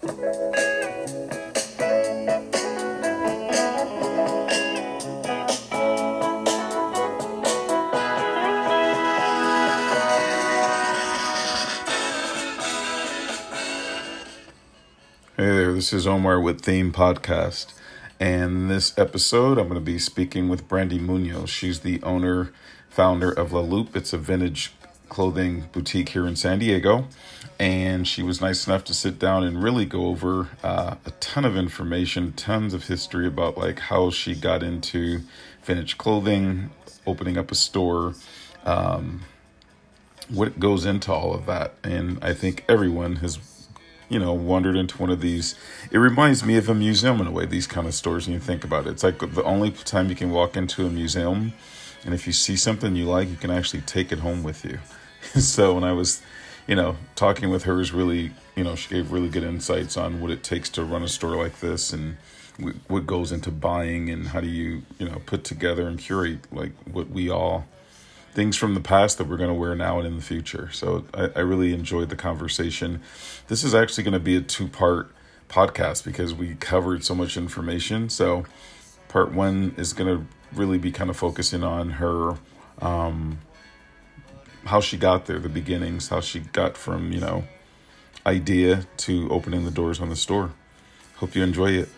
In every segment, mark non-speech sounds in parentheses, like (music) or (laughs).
Hey there, this is Omar with Theme Podcast. And this episode, I'm going to be speaking with Brandy Munoz. She's the owner, founder of La Loupe. It's a vintage clothing boutique here in San Diego. And she was nice enough to sit down and really go over uh, a ton of information, tons of history about like how she got into vintage clothing, opening up a store, um, what goes into all of that. And I think everyone has you know, wandered into one of these. It reminds me of a museum in a way, these kind of stores, and you think about it. It's like the only time you can walk into a museum, and if you see something you like, you can actually take it home with you. (laughs) so when I was, you know, talking with her, is really, you know, she gave really good insights on what it takes to run a store like this and what goes into buying and how do you, you know, put together and curate like what we all things from the past that we're going to wear now and in the future. So I, I really enjoyed the conversation. This is actually going to be a two part podcast because we covered so much information. So part one is going to really be kind of focusing on her, um, how she got there, the beginnings, how she got from, you know, idea to opening the doors on the store. Hope you enjoy it.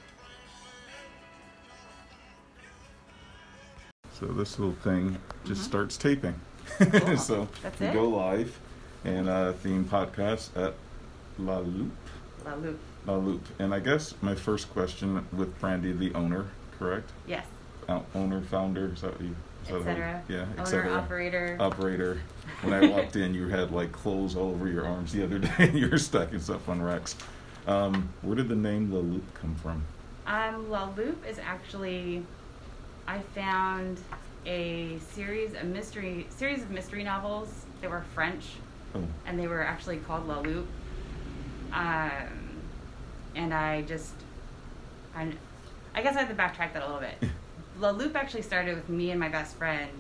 So this little thing just Mm-hmm. starts taping. Cool. (laughs) so That's we it? go live and uh, theme podcast at La Loupe. La Loupe. La Loupe. And I guess my first question with Brandy, the owner, correct? Yes. Uh, owner, founder, is that what you? Is that how- Etc. Yeah, Owner, etc. operator. Operator. When I walked in, you had like clothes all over your arms the other (laughs) day, and you were stacking stuff on racks. Um, where did the name La Loupe come from? Um, La Loupe is actually, I found a series, a mystery series of mystery novels. that were French, Oh, and they were actually called La Loupe. Um, and I just, I, I guess I have to backtrack that a little bit. (laughs) La Loupe actually started with me and my best friend.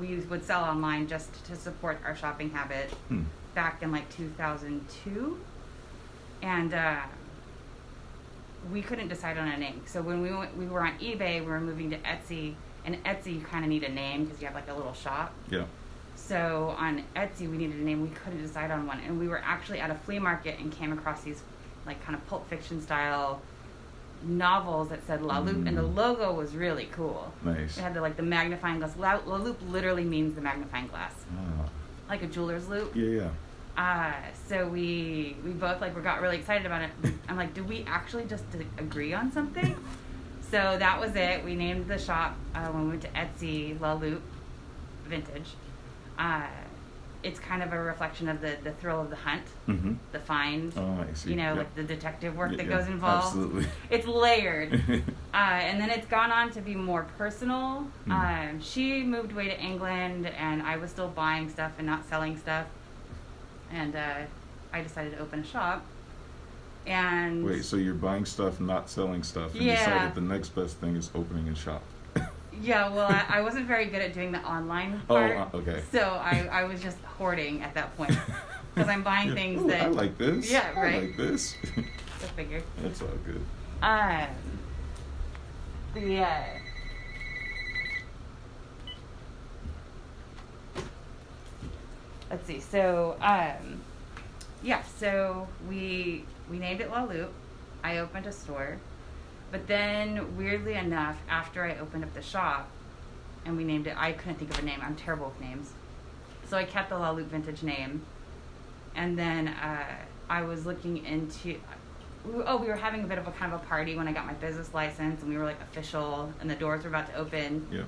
We would sell online just to support our shopping habit. hmm. back in like 2002 and uh, we couldn't decide on a name so when we went we were on ebay we were moving to etsy and etsy you kind of need a name because you have like a little shop Yeah. so on etsy we needed a name we couldn't decide on one and we were actually at a flea market and came across these like kind of pulp fiction style novels that said la loupe and the Mm. logo was really cool Nice. it had the like the magnifying glass la, la loupe literally means the magnifying glass Ah, like a jeweler's loupe. yeah, yeah. uh, so we we both like we got really excited about it. I'm like, do we actually just agree on something? (laughs) so that was it. We named the shop uh, when we went to Etsy La Loupe Vintage. Uh, it's kind of a reflection of the the thrill of the hunt, Mm-hmm. the find. Oh, I see. You know, Yeah. like the detective work Yeah, that yeah, goes involved. Absolutely. (laughs) It's layered. (laughs) Uh, and then it's gone on to be more personal. Hmm. Um, she moved away to England, and I was still buying stuff and not selling stuff. And uh, I decided to open a shop. And Wait, so you're buying stuff, not selling stuff, and Yeah. decided the next best thing is opening a shop. Yeah, well, I, I wasn't very good at doing the online Oh, part. uh, okay. So I, I was just hoarding at that point (laughs) because I'm buying things Ooh, that I like this. Yeah, I right. like this. I figured. That's all good. Um, the uh, let's see. So, um, yeah. So we we named it La Loupe. I opened a store, but then weirdly enough, after I opened up the shop, and we named it, I couldn't think of a name. I'm terrible with names, so I kept the La Vintage name, and then uh, I was looking into, oh, we were having a bit of a kind of a party when I got my business license, and we were like official, and the doors were about to open. Yeah.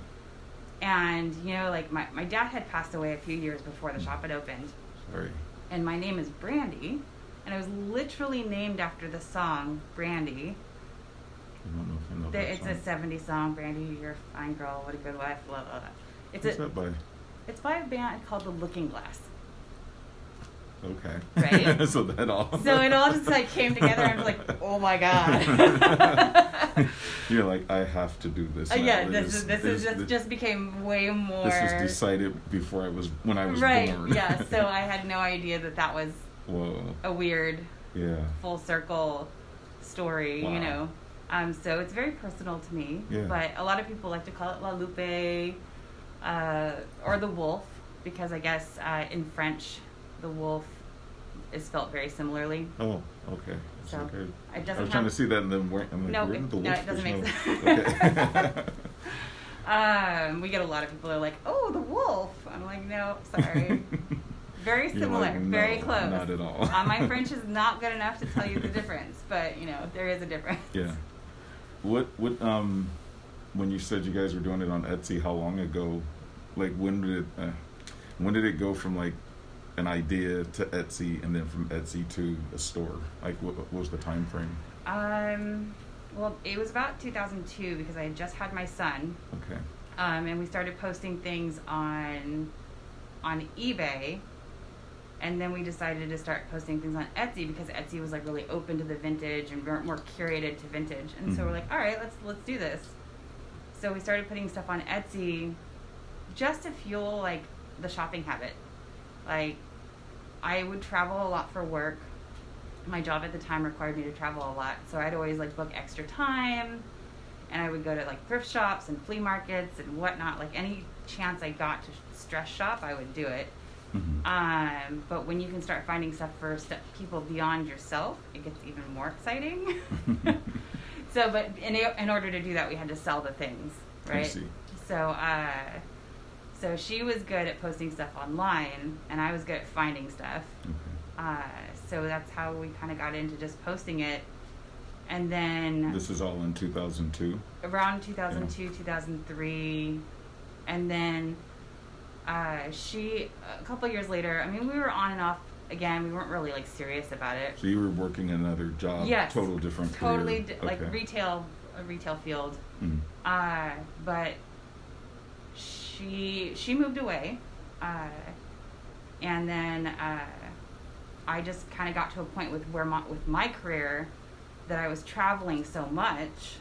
And you know, like my my dad had passed away a few years before the shop had opened, Sorry. and my name is Brandy, and I was literally named after the song Brandy. I don't know if I know The- that It's song. a '70s song, Brandy, you're a fine girl, what a good wife, blah blah. blah. It's What's a, that by? it's by a band called The Looking Glass. Okay. Right? (laughs) so that all. So it all just like came together. I was like, oh my god. (laughs) You're like, I have to do this. Uh, yeah, this is this is this- just just became way more. This was decided before I was when I was right. born. Yeah. So I had no idea that that was (laughs) Whoa. a weird Yeah. full circle story, Wow. you know. Um, so it's very personal to me. Yeah. But a lot of people like to call it La Lupe uh, or the wolf because I guess uh, in French, the wolf is spelled very similarly. Oh, okay. It's So, okay. it I doesn't was trying to see that, and then where, I'm like, No, where it- the no, wolf it doesn't make know? sense. Okay. (laughs) (laughs) Um, we get a lot of people that are like, "Oh, the wolf." I'm like, "No, sorry." (laughs) Very similar, like, very close. Not at all. uh, my French is not good enough to tell you the difference, but you know there is a difference. Yeah. What what um when you said you guys were doing it on Etsy, how long ago? Like when did it uh, when did it go from like an idea to Etsy and then from Etsy to a store? Like what, what was the time frame? Um, well, it was about 2002 because I had just had my son, Okay. um, and we started posting things on on eBay, and then we decided to start posting things on Etsy because Etsy was like really open to the vintage and more, more curated to vintage, and so Mhm. we're like, all right, let's let's do this. So we started putting stuff on Etsy, just to fuel like the shopping habit. Like, I would travel a lot for work. My job at the time required me to travel a lot, so I'd always like book extra time and I would go to like thrift shops and flea markets and whatnot. Like any chance I got to stress shop, I would do it. Mhm. Um, but when you can start finding stuff for st- people beyond yourself, it gets even more exciting. (laughs) so, but in, in order to do that, we had to sell the things, I right? see. So, uh, so she was good at posting stuff online, and I was good at finding stuff. Okay. Uh, so that's how we kind of got into just posting it. And then This is all in 2002. around 2002 2003 and then uh, she a couple years later i mean we were on and off again. We weren't really like serious about it. So you were working another job, Yes. total different totally di- like retail a retail field. Mhm. uh, but she she moved away uh, and then uh, i just kind of got to a point with where my, with my career that i was traveling so much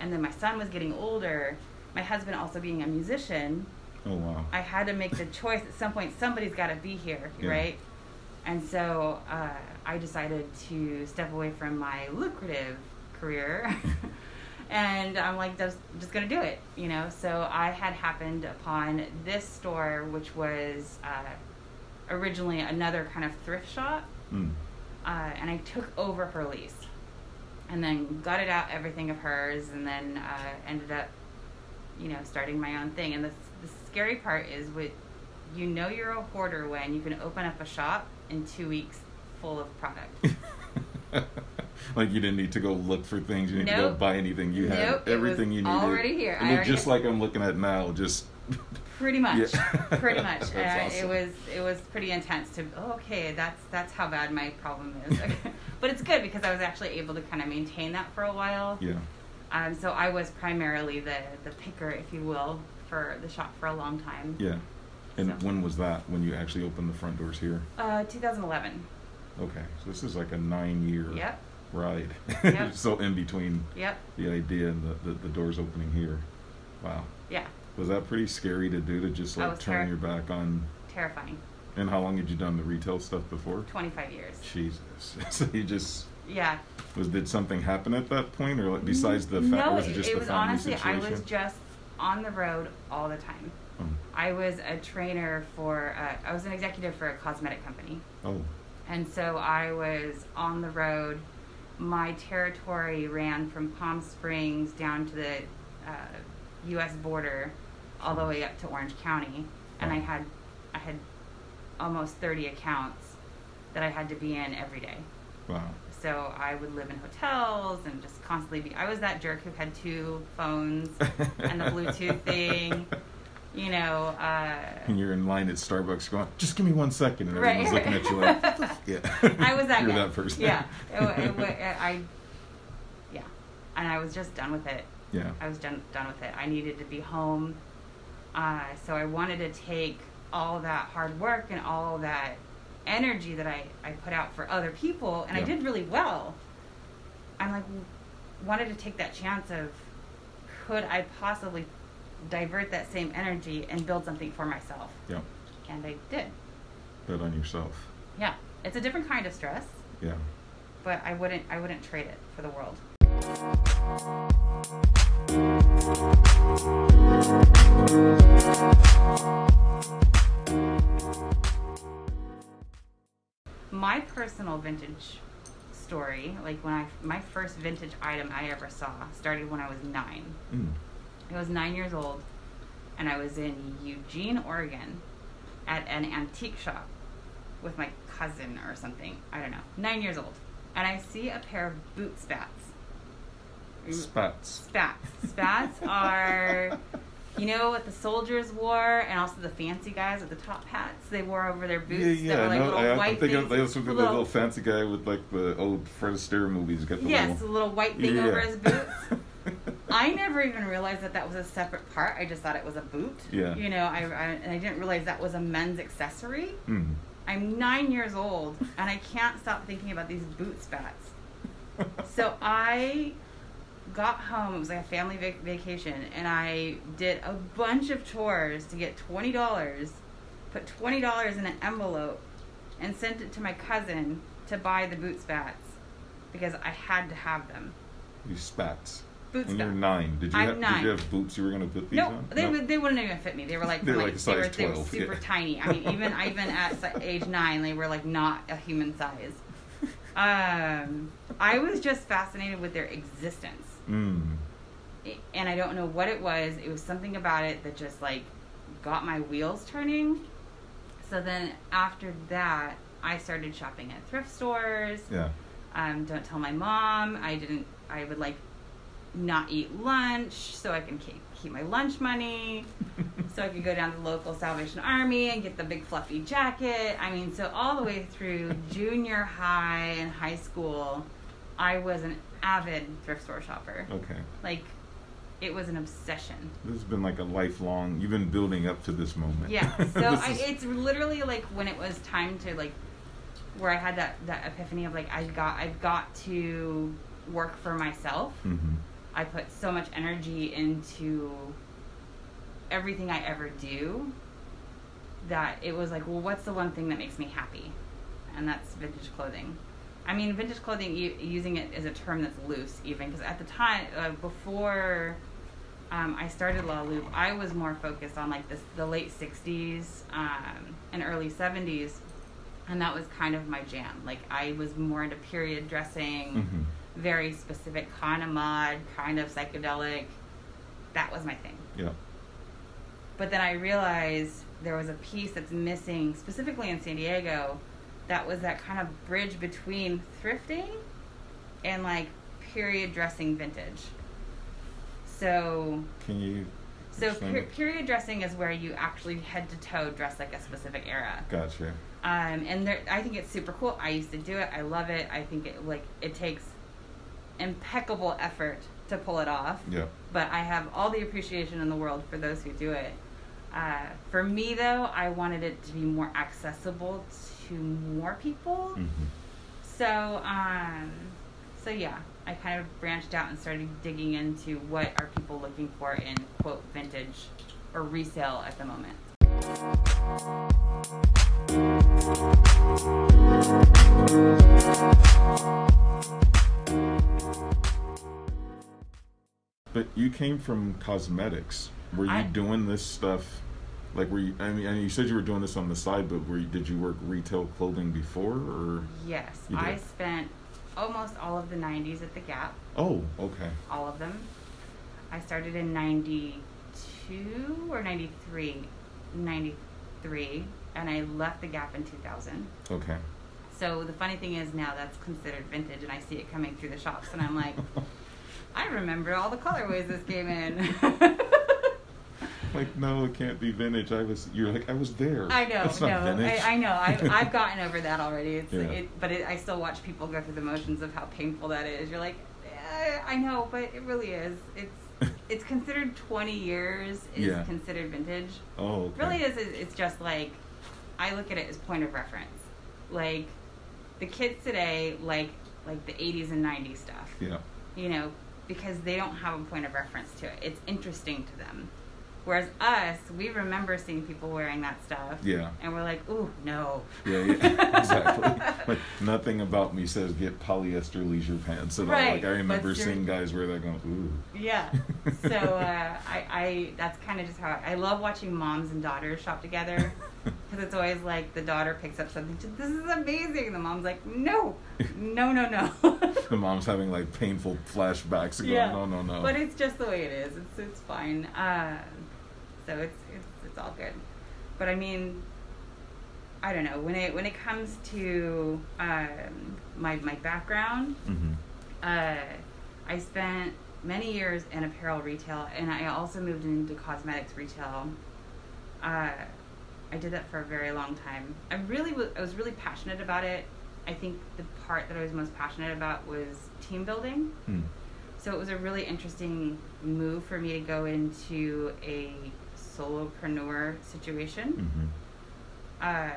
and then my son was getting older my husband also being a musician Oh wow. i had to make the choice at some point somebody's got to be here Yeah. right and so uh, i decided to step away from my lucrative career (laughs) and i'm like just, just gonna do it you know so i had happened upon this store which was uh, originally another kind of thrift shop Mm. uh, and I took over her lease, and then gutted out everything of hers, and then uh, ended up, you know, starting my own thing. And the the scary part is, with you know, you're a hoarder when you can open up a shop in two weeks full of product. (laughs) like you didn't need to go look for things. You didn't need to go buy anything. You had Nope, it everything you needed. already here. It I looked just had- like I'm looking at now. Just (laughs) Pretty much, Yeah. (laughs) pretty much. Uh, awesome. It was it was pretty intense. To oh, okay, that's that's how bad my problem is. but it's good because I was actually able to kind of maintain that for a while. yeah. Um, so I was primarily the, the picker, if you will, for the shop for a long time. Yeah. And So. when was that? When you actually opened the front doors here? Uh, 2011. Okay, so this is like a nine-year Yep. ride. Yep. (laughs) so in between Yep. the idea and the, the, the doors opening here. Wow. Yeah. Was that pretty scary to do to just like turn terri- your back on? Terrifying. And how long had you done the retail stuff before? 25 years. Jesus. (laughs) so you just Yeah. was did something happen at that point, or like besides the fact, no, was it just it the was honestly, situation? I was just on the road all the time. oh. I was a trainer for, uh, I was an executive for a cosmetic company. oh, And so I was on the road. My territory ran from Palm Springs down to the uh, U.S. border, all the way up to Orange County, and I had, I had almost 30 accounts that I had to be in every day. wow. So I would live in hotels and just constantly be. I was that jerk who had two phones and the Bluetooth thing. You know, uh, And you're in line at Starbucks going, just give me one second. And Right. everyone's looking at you like, "What the (laughs) f-" yeah. I was that You're guy. that person. Yeah, it, (laughs) it, wa- I, yeah, and I was just done with it. yeah. I was done done with it. I needed to be home, uh, so I wanted to take all that hard work and all that energy that I, I put out for other people, and I did really well. I'm like, wanted to take that chance of, could I possibly divert that same energy and build something for myself? Yeah. And I did. Bet on yourself. Yeah, it's a different kind of stress. Yeah. but I wouldn't I wouldn't trade it for the world. My personal vintage story, like when I my first vintage item I ever saw, started when I was nine. Mm. I was nine years old, and I was in Eugene, Oregon, at an antique shop with my cousin or something. I don't know. Nine years old, and I see a pair of boot spats. Spats. Spats. Spats are, (laughs) you know, what the soldiers wore, and also the fancy guys with the top hats they wore over their boots. Yeah, yeah. That were like no, little I, white I'm thinking of things, they also got the little- fancy guy with like the old Fred Astaire movies. Got the Yes, a little. little white thing Yeah. over his boots. (laughs) I never even realized that that was a separate part. I just thought it was a boot. Yeah. You know, I, I and I didn't realize that was a men's accessory. Mm. I'm nine years old and I can't stop thinking about these boot spats. (laughs) So I got home. It was like a family vac- vacation, and I did a bunch of chores to get twenty dollars. Put twenty dollars in an envelope and sent it to my cousin to buy the boot spats because I had to have them. These spats. Boots. When you're spats. nine, did you I'm have, nine. did you have boots you were gonna put these No, on? they would they wouldn't even fit me. They were like (laughs) They were like, like a size they, were, they were 12, super yeah. tiny. I mean, even even at age nine, they were like not a human size. (laughs) Um, I was just fascinated with their existence, Mm. and I don't know what it was. It was something about it that just like got my wheels turning. So then after that, I started shopping at thrift stores. Yeah. Um, don't tell my mom. I didn't. I would like not eat lunch so I can keep, keep my lunch money. (laughs) so I could go down to the local Salvation Army and get the big fluffy jacket. I mean, so all the way through (laughs) junior high and high school, I was an avid thrift store shopper. Okay. Like, it was an obsession. This has been like a lifelong. You've been building up to this moment. Yeah. (laughs) So I, is- it's literally like when it was time to like, where I had that that epiphany of like I got I've got to work for myself. Mhm. I put so much energy into everything I ever do that it was like, well, what's the one thing that makes me happy? And that's vintage clothing. I mean, vintage clothing, u- using it as a term that's loose, even because at the time, uh, before um, I started La Loupe, I was more focused on like this, the late '60s um, and early '70s, and that was kind of my jam. Like I was more into period dressing Mhm. very specific kind of mod, kind of psychedelic. That was my thing. Yeah. But then I realized there was a piece that's missing, specifically in San Diego, that was that kind of bridge between thrifting and like period dressing vintage. So, Can you? so per- period dressing is where you actually head to toe dress like a specific era. Gotcha. Um, and there, I think it's super cool. I used to do it. I love it. I think it like it takes impeccable effort to pull it off. Yeah. But I have all the appreciation in the world for those who do it. Uh, for me, though, I wanted it to be more accessible to more people. Mhm. So, um, so yeah, I kind of branched out and started digging into what are people looking for in quote vintage or resale at the moment. But you came from cosmetics. Were you I- doing this stuff? Like, were you? I mean, and you said you were doing this on the side, but were you, did you work retail clothing before, or? Yes, I spent almost all of the 90s at the Gap, Oh, okay. all of them. I started in 92 or 93, 93, and I left the Gap in 2000. Okay. So the funny thing is now that's considered vintage, and I see it coming through the shops, and I'm like, (laughs) I remember all the colorways this came in. (laughs) like, no, it can't be vintage. I was. You're like, I was there. I know, That's not no, vintage. I, I know. (laughs) I've, I've gotten over that already. It's, Yeah. it, but it, I still watch people go through the motions of how painful that is. You're like, eh, I know, but it really is. It's (laughs) it's considered 20 years is Yeah. considered vintage. oh, okay. Really is. is- It's just like I look at it as point of reference. Like the kids today, like like the 80s and 90s stuff. Yeah. You know, because they don't have a point of reference to it. It's interesting to them. Whereas us, we remember seeing people wearing that stuff. Yeah. And we're like, ooh, no. Yeah, yeah, (laughs) exactly. like nothing about me says get polyester leisure pants at all. Right, Like I remember you're- seeing guys wear that going, ooh. Yeah. (laughs) So uh, I, I, that's kind of just how I, I love watching moms and daughters shop together (laughs) because it's always like the daughter picks up something. This is amazing. The mom's like, no, no, no, no. the mom's having like painful flashbacks going, Yeah. no, no, no. But it's just the way it is. It's it's fine. Uh, so it's it's it's all good. But I mean, I don't know when it when it comes to um, my my background. hmm Uh, I spent many years in apparel retail, and I also moved into cosmetics retail. Uh, I did that for a very long time. I really was, I was really passionate about it. I think the part that I was most passionate about was team building. Hmm. So it was a really interesting move for me to go into a solopreneur situation. hmm Uh,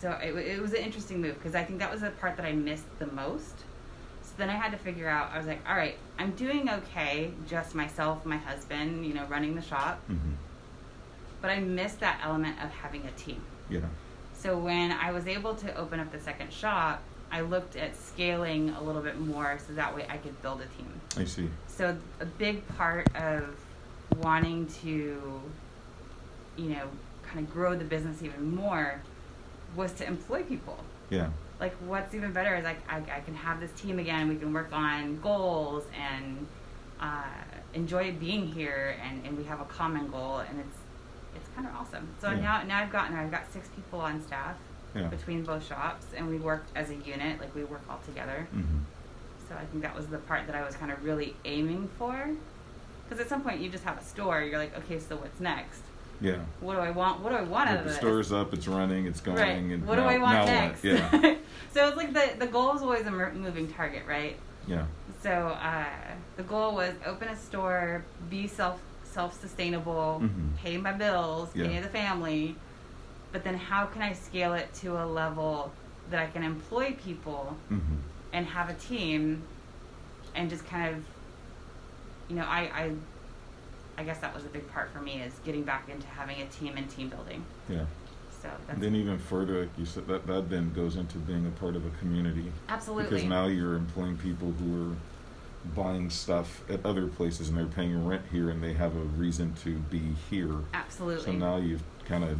so it, it was an interesting move because I think that was the part that I missed the most. So then I had to figure out. I was like, all right, I'm doing okay, just myself, my husband, you know, running the shop. hmm But I missed that element of having a team. Yeah. So when I was able to open up the second shop, I looked at scaling a little bit more so that way I could build a team. I see. So a big part of wanting to, you know, kind of grow the business even more was to employ people. Yeah. Like, what's even better is like I, I can have this team again. We can work on goals and uh, enjoy being here, and, and we have a common goal, and it's it's kind of awesome. So Yeah. now now I've gotten I've got six people on staff Yeah. between both shops, and we work as a unit. Like we work all together. hmm So I think that was the part that I was kind of really aiming for. Because at some point you just have a store, you're like, okay, so what's next? Yeah. What do I want? What do I want out of the this? store's up, it's running, it's going, right. and What now, do I want now next? What? Yeah. (laughs) so it's like the the goal is always a moving target, right? yeah. So uh, the goal was open a store, be self self sustainable, Mhm. pay my bills, Yeah. pay the family. But then how can I scale it to a level that I can employ people hmm and have a team and just kind of you know I, I i guess that was a big part for me is getting back into having a team and team building Yeah. so then even further, like you said, that, that then goes into being a part of a community. absolutely Because now you're employing people who are buying stuff at other places and they're paying rent here and they have a reason to be here. absolutely So now you've kind of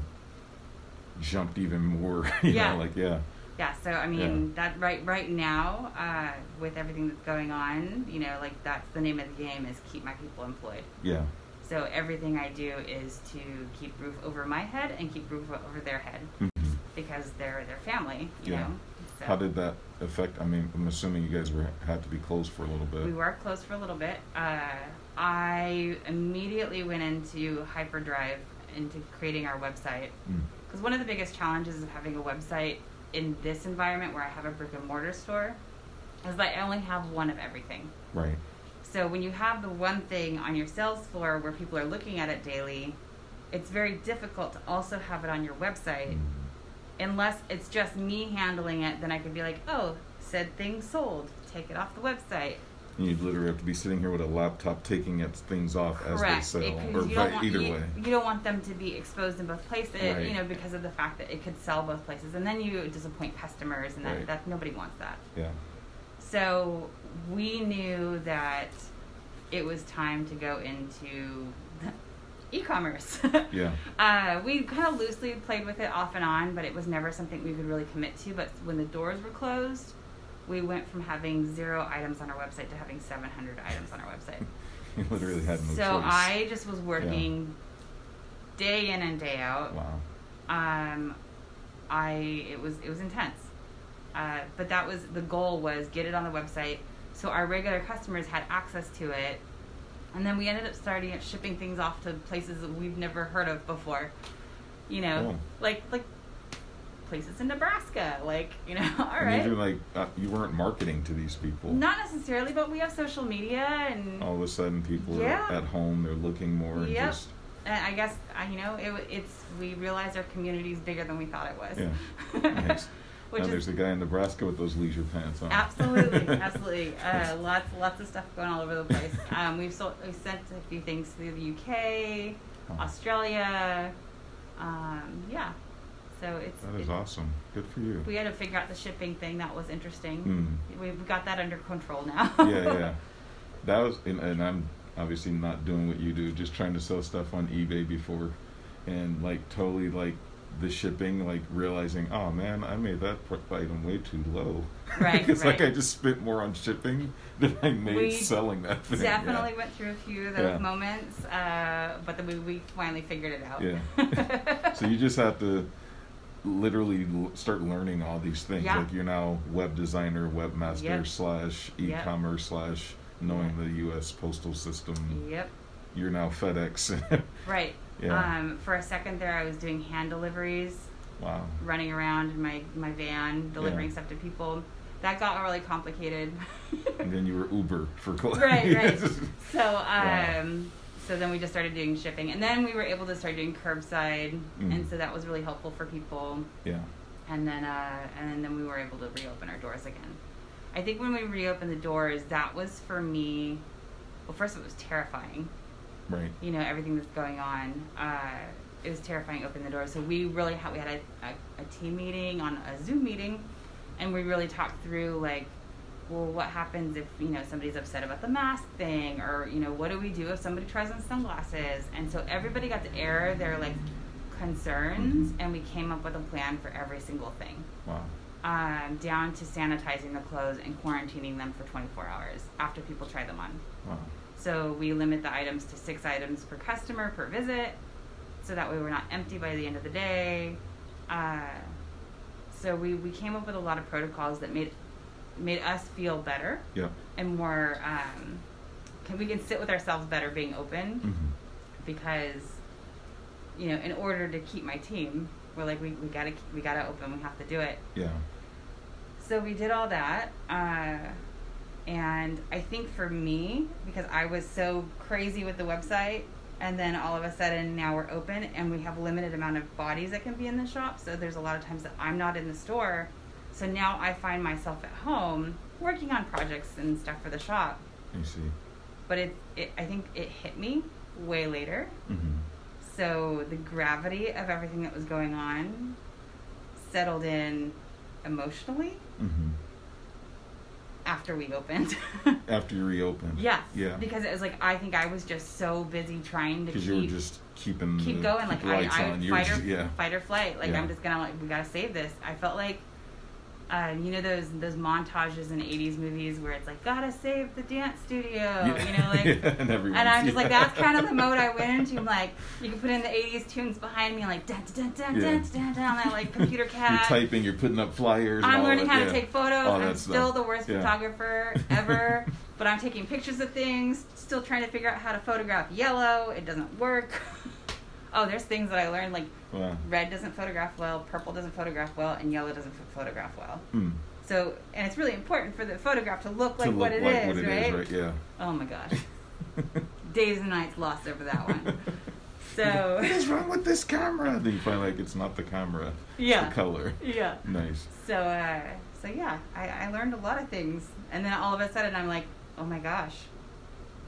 jumped even more. (laughs) You Yeah. know, like, yeah. Yeah so i mean that right right now uh, with everything that's going on you know like that's the name of the game is keep my people employed Yeah. so everything i do is to keep roof over my head and keep roof over their head hmm because they're their family you Yeah. know so. How did that affect? I mean, I'm assuming you guys were had to be closed for a little bit. We were closed for a little bit. Uh, I immediately went into hyperdrive into creating our website Mm. because one of the biggest challenges of having a website in this environment where I have a brick and mortar store is that I only have one of everything. Right. So when you have the one thing on your sales floor where people are looking at it daily, it's very difficult to also have it on your website Mm. unless it's just me handling it. Then I could be like, oh, said thing sold, take it off the website. You'd literally have to be sitting here with a laptop taking its things off as they sell, It- or you don't vi- want- either you, way. You don't want them to be exposed in both places, Right. you know, because of the fact that it could sell both places, and then you disappoint customers, and that, Right. that nobody wants that. Yeah. So we knew that it was time to go into (laughs) e-commerce. (laughs) Yeah. Uh, we kind of loosely played with it off and on, but it was never something we could really commit to. But when the doors were closed, we went from having zero items on our website to having 700 items on our website. (laughs) You literally had no so choice. I just was working day in and day out. Wow. Um, I it was it was intense, uh, but that was the goal was get it on the website so our regular customers had access to it, and then we ended up starting shipping things off to places that we've never heard of before. You know, Cool. like like places in Nebraska, like you know, (laughs) all right. even like uh, you weren't marketing to these people. Not necessarily, but we have social media and All of a sudden, people Yeah. are at home. They're looking more and just And I guess you know it, it's we realized our community is bigger than we thought it was. Yeah. (laughs) Nice. Which and is there's a guy in Nebraska with those leisure pants on. absolutely, (laughs) absolutely. Uh, lots, lots of stuff going all over the place. Um, we've sold, we've sent a few things to the UK, Australia. Um, yeah, so it's. that is it- awesome. Good for you. We had to figure out the shipping thing. That was interesting. Hmm. We've got that under control now. (laughs) yeah, yeah. (laughs) That was, and, and I'm obviously not doing what you do, just trying to sell stuff on eBay before, and like totally like the shipping, like realizing, oh man, I made that item way too low. Right, (laughs) it's like. I just spent more on shipping than I made We selling that thing. We definitely went through a few of those Yeah. moments, uh, but then we, we finally figured it out. Yeah. So you just have to literally start learning all these things. Yeah. Like you're now web designer, webmaster Yep. slash e-commerce slash knowing the U.S. postal system. yep. You're now FedEx. (laughs) Right. Yeah. Um, for a second there, I was doing hand deliveries, wow. running around in my, my van, delivering Yeah. stuff to people. That got really complicated. And then you were Uber for (laughs) right, right. (laughs) So, Wow. So then we just started doing shipping, and then we were able to start doing curbside, Mm. and so that was really helpful for people. yeah. And then, uh, and then we were able to reopen our doors again. I think when we reopened the doors, that was for me. Well, first it was terrifying. Right. You know everything that's going on. Uh, it was terrifying opening the doors. So we really had we had a, a, a team meeting on a Zoom meeting, and we really talked through like, well, what happens if you know somebody's upset about the mask thing, or you know what do we do if somebody tries on sunglasses? And so everybody got to air their like concerns, Mhm. and we came up with a plan for every single thing Wow. um, down to sanitizing the clothes and quarantining them for 24 hours after people try them on. Wow. So we limit the items to six items per customer per visit, so that way we're not empty by the end of the day. Uh, so we, we came up with a lot of protocols that made made us feel better Yeah. and more. Um, can we can sit with ourselves better being open hmm because you know in order to keep my team, we're like we, we gotta we gotta open. We have to do it. Yeah. So we did all that. Uh, and I think for me, because I was so crazy with the website, and then all of a sudden now we're open and we have limited amount of bodies that can be in the shop. So there's a lot of times that I'm not in the store. So now I find myself at home working on projects and stuff for the shop. I see. But it, it I think it hit me way later. hmm So the gravity of everything that was going on settled in emotionally hmm after we opened. (laughs) After you reopened. yes. Yeah. Because it was like I think I was just so busy trying to Because keep you were just keeping keep the, going. keep Like I, I on. You were fight or yeah. fight or flight. Like Yeah. I'm just gonna like we gotta save this. I felt like uh, you know those those montages in '80s movies where it's like gotta save the dance studio. Yeah. You know, like. (laughs) Yeah, and And I'm just like, that's kind of the mode I went into. I'm (laughs) like, you can put in the 80s tunes behind me, like, dun dun dun dun Yeah. dun dun dun, that like computer (laughs) cat. You're typing. You're putting up flyers. I'm learning that, how to take photos. I'm still the worst photographer ever, but I'm taking pictures of things. Still trying to figure out how to photograph yellow. It doesn't work. Oh, there's things that I learned like Wow. red doesn't photograph well, purple doesn't photograph well, and yellow doesn't ph- photograph well. Hmm. So, and it's really important for the photograph to look like to look what it like is, what it right? is, right? Yeah. Oh my gosh, (laughs) days and nights lost over that one. (laughs) So, what is wrong with this camera? Then you find like it's not the camera. It's Yeah. the color. yeah. Nice. So, uh, so yeah, I, I learned a lot of things, and then all of a sudden I'm like, oh my gosh,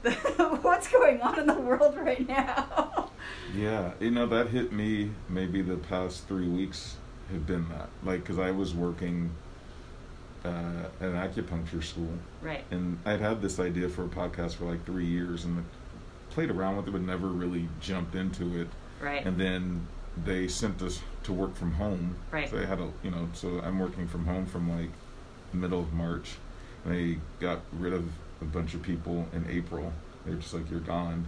(laughs) what's going on in the world right now? (laughs) Yeah, you know that hit me. Maybe the past three weeks have been that. Like, cause I was working uh, at an acupuncture school, right. and I'd had this idea for a podcast for like three years, and played around with it, but never really jumped into it. Right. And then they sent us to work from home. Right. So they had a, you know, so I'm working from home from like middle of March. They got rid of a bunch of people in April. They're just like, you're gone.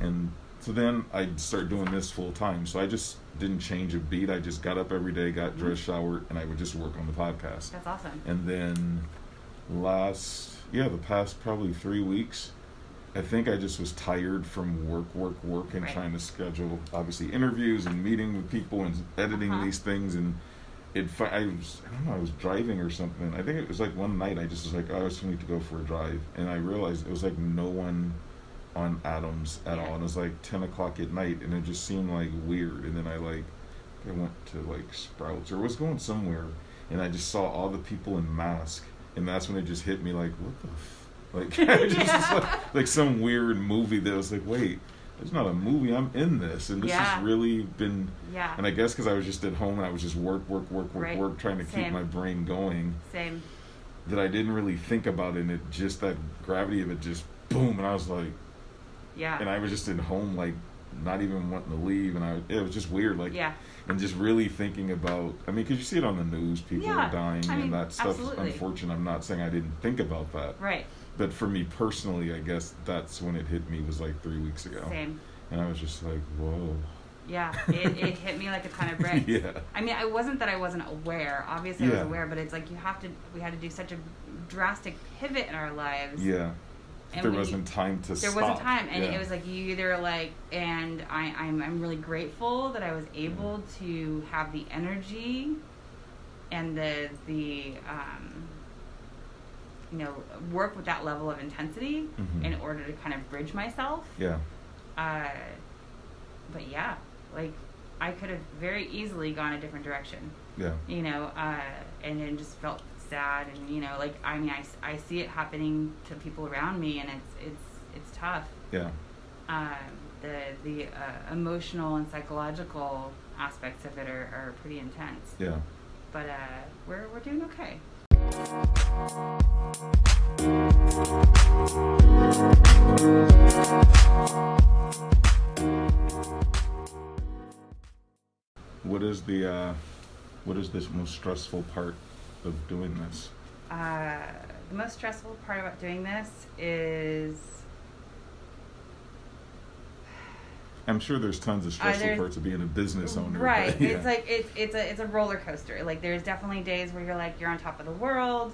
And so then I started doing this full time. So I just didn't change a beat. I just got up every day, got dressed, showered, and I would just work on the podcast. That's awesome. And then last, yeah, the past probably three weeks, I think I just was tired from work, work, work, and Right. trying to schedule obviously interviews and meeting with people and editing Uh-huh. these things. And it, I was, I don't know, I was driving or something. I think it was like one night I just was like, oh, I just need to go for a drive, and I realized it was like no one on Adams at all. And it was like ten o'clock at night, and it just seemed like weird. And then I like, I went to like Sprouts or was going somewhere, and I just saw all the people in masks, and that's when it just hit me like, what the, f-? (laughs) like (laughs) Yeah. like, like some weird movie that was like, wait, it's not a movie, I'm in this, and this Yeah. has really been, Yeah. and I guess because I was just at home and I was just work, work, work, work, Right. work, trying to keep my brain going, Same. that I didn't really think about it, and it just that gravity of it just boom, and I was like, Yeah. and I was just at home like not even wanting to leave, and I it was just weird, like yeah. and just really thinking about i mean because you see it on the news people Yeah, are dying I mean, and that stuff absolutely. is unfortunate i'm not saying i didn't think about that Right. But for me personally i guess that's when it hit me was like three weeks ago Same. and i was just like whoa Yeah. It, it (laughs) hit me like a ton of bricks. yeah I mean, it wasn't that I wasn't aware. Obviously, I was Yeah. aware, but it's like you have to. We had to do such a drastic pivot in our lives. yeah And there wasn't time to there stop wasn't time and yeah. it was like you either like and I, I'm, I'm really grateful that i was able to have the energy and the the um, you know work with that level of intensity Mhm. in order to kind of bridge myself. Yeah. Uh, but yeah like i could have very easily gone a different direction. Yeah. You know, uh, and then just felt sad, and you know, like I mean, I, I see it happening to people around me, and it's it's it's tough. yeah. Um, the the uh, emotional and psychological aspects of it are, are pretty intense, yeah. But uh, we're we're doing okay. What is the uh what is this most stressful part of doing this? Uh, the most stressful part about doing this is i'm sure there's tons of stressful there's- parts of being a business owner Right. but, yeah. It's like it's it's a it's a roller coaster. Like there's definitely days where you're like you're on top of the world,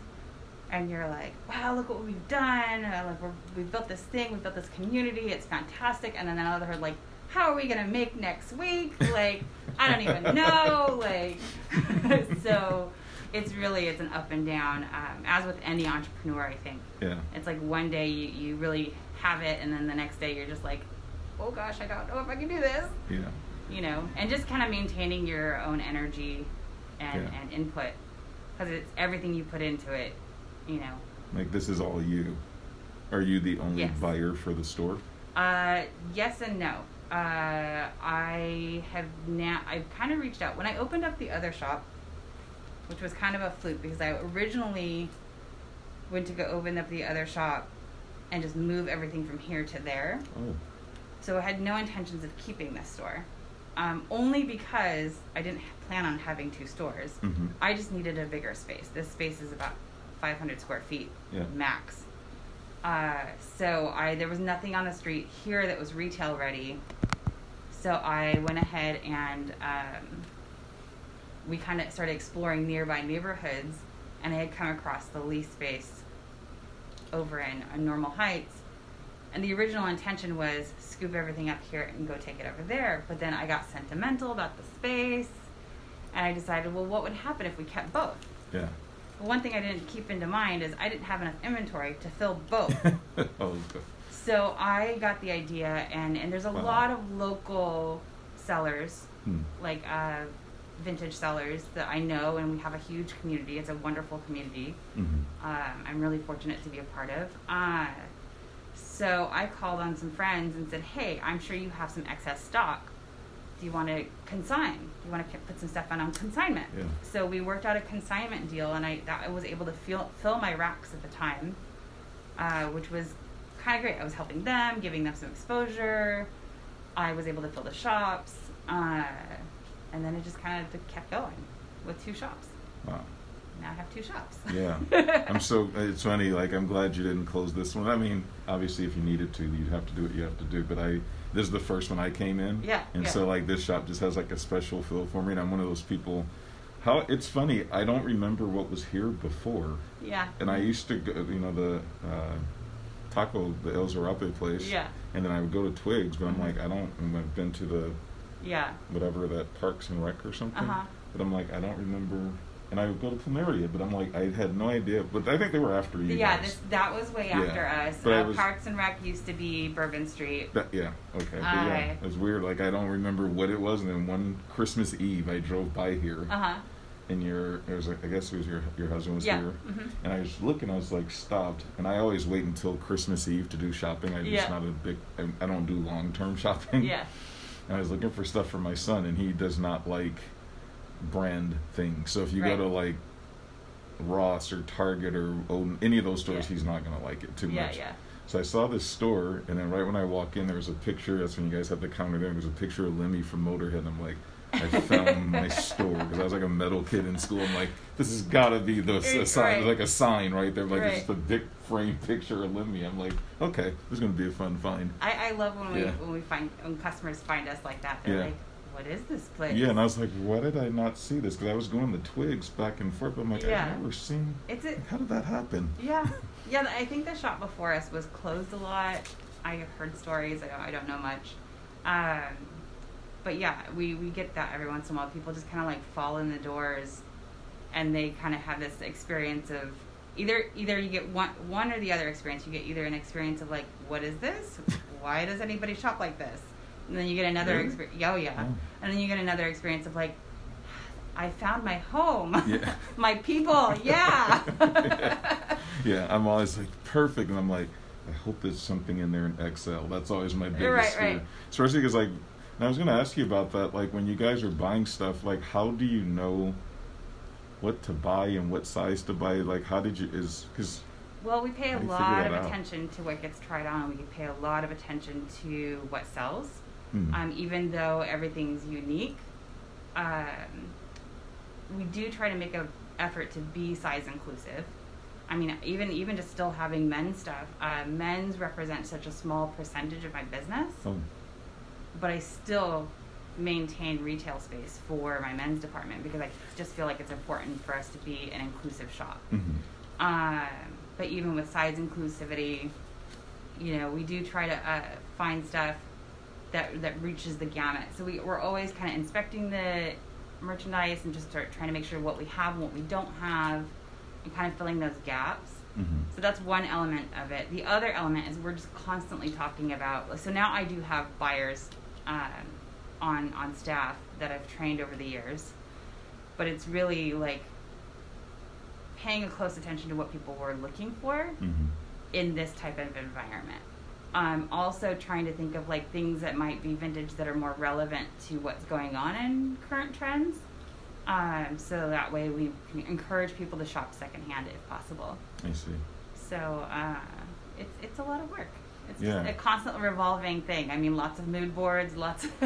and you're like, wow, look what we've done. Uh, like we're, we built this thing, we've built this community. It's fantastic. And then another like, how are we gonna make next week? Like I don't even (laughs) know. Like (laughs) so, it's really it's an up and down. Um, as with any entrepreneur, I think yeah it's like one day you you really have it, and then the next day you're just like, oh gosh, I don't know if I can do this yeah you know, and just kind of maintaining your own energy and, Yeah. and input because it's everything you put into it, you know. Like this is all you. Are you the only Yes. buyer for the store? Uh, yes and no. Uh, I have now, I've kind of reached out. When I opened up the other shop, which was kind of a fluke because I originally went to go open up the other shop and just move everything from here to there. Oh, So I had no intentions of keeping this store. Um, only because I didn't plan on having two stores. Mhm. I just needed a bigger space. This space is about 500 square feet Yeah. max. Uh, so I there was nothing on the street here that was retail ready. So I went ahead and um, we kind of started exploring nearby neighborhoods, and I had come across the lease space over in, in Normal Heights. And the original intention was scoop everything up here and go take it over there. But then I got sentimental about the space, and I decided, well, what would happen if we kept both? yeah. Well, one thing I didn't keep into mind is I didn't have enough inventory to fill both. (laughs) oh, okay. so I got the idea, and, and there's a Wow. lot of local sellers, Hmm. like uh, vintage sellers that I know, and we have a huge community. It's a wonderful community. Mhm. Um, I'm really fortunate to be a part of. Uh, so I called on some friends and said, "Hey, I'm sure you have some excess stock. Do you want to consign? Do you want to put some stuff on on consignment?" Yeah. So we worked out a consignment deal, and I that I was able to fill fill my racks at the time, uh, which was kind of great. I was helping them, giving them some exposure. I was able to fill the shops, uh, and then it just kind of kept going with two shops. Wow. Now I have two shops. (laughs) Yeah. I'm so it's funny. Like I'm glad you didn't close this one. I mean, obviously, if you needed to, you'd have to do what you have to do. But I this is the first one I came in. Yeah, And yeah. so like this shop just has like a special feel for me, and I'm one of those people. How it's funny. I don't remember what was here before, yeah. and I used to go. You know the. Uh, Taco, the El Zarape place. Yeah. And then I would go to Twigs, but I'm Mhm. like, I don't. and I've been to the Yeah. whatever that Parks and Rec or something. Uh-huh. But I'm like, I don't remember. And I would go to Plumeria, but I'm like, I had no idea. But I think they were after you Yeah, this, that was way Yeah, after us. but Uh, was- Parks and Rec used to be Bourbon Street. That, yeah, okay. But yeah, it was weird. Like I don't remember what it was. And then one Christmas Eve, I drove by here, Uh huh. and your it was like, I guess it was your your husband was Yeah. here, hmm and I was looking. I was like stopped, and I always wait until Christmas Eve to do shopping. I'm Yeah. just not a big. I, I don't do long term (laughs) shopping. Yeah. And I was looking for stuff for my son, and he does not like brand thing. So if you Right. go to like Ross or Target or Odin, any of those stores, Yeah. he's not gonna like it too Yeah. much. Yeah. So I saw this store, and then right when I walk in, there was a picture. That's when you guys have the counter there. There's a picture of Lemmy from Motorhead. And I'm like, I found (laughs) my store because I was like a metal kid in school. I'm like, this has got to be the a Right. like a sign right there. Like it's Right. the big frame picture of Lemmy. I'm like, okay, this is gonna be a fun find. I, I love when we when we find when customers find us like that. They're Yeah. like, "What is this place?" Yeah, and I was like, why did I not see this? Because I was going the twigs back and forth. But I'm like, Yeah. I've never seen. It's a, how did that happen? yeah, (laughs) yeah. I think the shop before us was closed a lot. I have heard stories. I don't, I don't know much. Um, but yeah, we, we get that every once in a while. People just kind of like fall in the doors, and they kind of have this experience of either either you get one one or the other experience. You get either an experience of like, what is this? (laughs) Why does anybody shop like this? And then you get another Really? experience. Oh yeah, Oh. and then you get another experience of like, I found my home. Yeah. (laughs) my people. Yeah. (laughs) yeah, I'm always like perfect, and I'm like, I hope there's something in there in XL. That's always my biggest Right, fear. right. Especially because like, and I was gonna ask you about that. Like when you guys are buying stuff, like how do you know what to buy and what size to buy? Like how did you is because Well, we pay a do you figure lot of out? attention to what gets tried on. We pay a lot of attention to what sells. Hmm. Um, even though everything's unique, um, we do try to make an effort to be size inclusive. I mean, even even just still having men's stuff. Uh, men's represent such a small percentage of my business, oh, but I still maintain retail space for my men's department because I just feel like it's important for us to be an inclusive shop. mhm. Um, but even with size inclusivity, you know, we do try to uh, find stuff that that reaches the gamut. So we, we're always kind of inspecting the merchandise and just start trying to make sure what we have and what we don't have, and kind of filling those gaps. Mhm. So that's one element of it. The other element is we're just constantly talking about. So now I do have buyers um, on on staff that I've trained over the years, but it's really like paying a close attention to what people were looking for Mhm. in this type of environment. Um, also trying to think of like things that might be vintage that are more relevant to what's going on in current trends. Um, so that way we can encourage people to shop secondhand if possible. I see. So uh, it's it's a lot of work. It's Yeah. just a constantly revolving thing. I mean, lots of mood boards, lots, (laughs)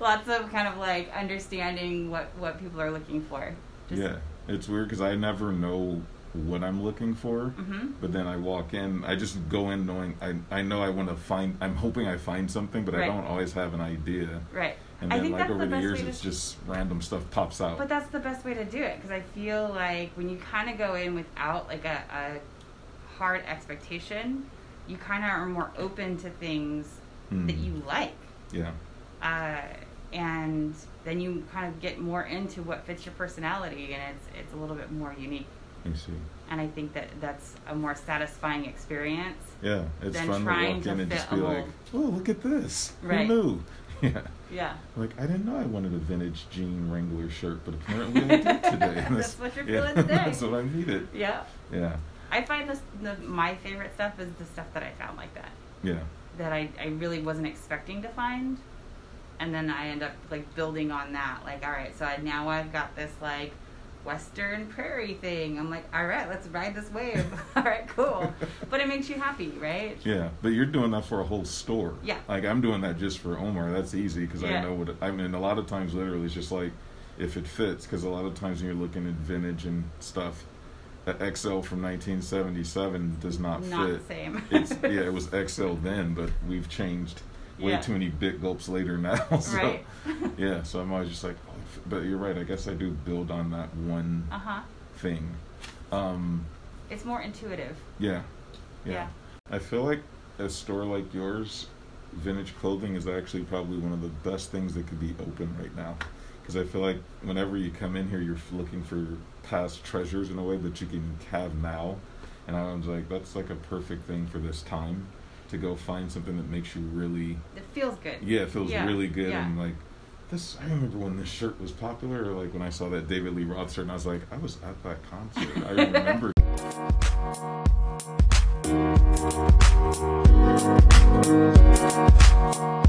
lots of kind of like understanding what what people are looking for. Just, yeah, it's weird because I never know what I'm looking for. hmm But then I walk in, I just go in knowing I I know I want to find. I'm hoping I find something, but I don't always have an idea. Right. And I then think like that's over the the, best years, way to- it's just random stuff pops out. But that's the best way to do it because I feel like when you kind of go in without like a, a hard expectation, you kind of are more open to things that Mm. you like. yeah, uh, and then you kind of get more into what fits your personality, and it's it's a little bit more unique. I see. And I think that that's a more satisfying experience. Yeah, it's Than fun to trying walk to in and just be like, "Oh, look at this! Right. Who knew?" (laughs) Yeah, Yeah, like I didn't know I wanted a vintage jean Wrangler shirt, but apparently I do today. (laughs) And That's what you're yeah, feeling (laughs) today. that's what I needed. yeah. Yeah, I find this the, my favorite stuff is the stuff that I found like that yeah, that I I really wasn't expecting to find, and then I end up like building on that. Like, all right, so I, now I've got this like western prairie thing. I'm like, all right, let's ride this wave. (laughs) all right, cool. (laughs) But it makes you happy, right? yeah. But you're doing that for a whole store. Yeah. Like I'm doing that just for Omar. That's easy because Yeah. I know what. It, I mean, a lot of times, literally, it's just like if it fits. Because a lot of times when you're looking at vintage and stuff, that XL from 1977 does not, fit. Not fit. the same. it's (laughs) yeah, it was XL then, but we've changed way Yeah. too many Big Gulps later now. (laughs) So, Right. (laughs) yeah, so I'm always just like, oh, but you're right. I guess I do build on that one Uh huh. thing. Um, It's more intuitive. yeah, yeah, Yeah. I feel like a store like yours, vintage clothing is actually probably one of the best things that could be open right now. Because I feel like whenever you come in here, you're looking for past treasures in a way that you can have now. And I was like, that's like a perfect thing for this time to go find something that makes you really It feels good. yeah, it feels Yeah, really good yeah. and like this I remember when this shirt was popular, or like when I saw that David Lee Roth shirt, and I was like, I was at that concert. I remember. (laughs) (laughs)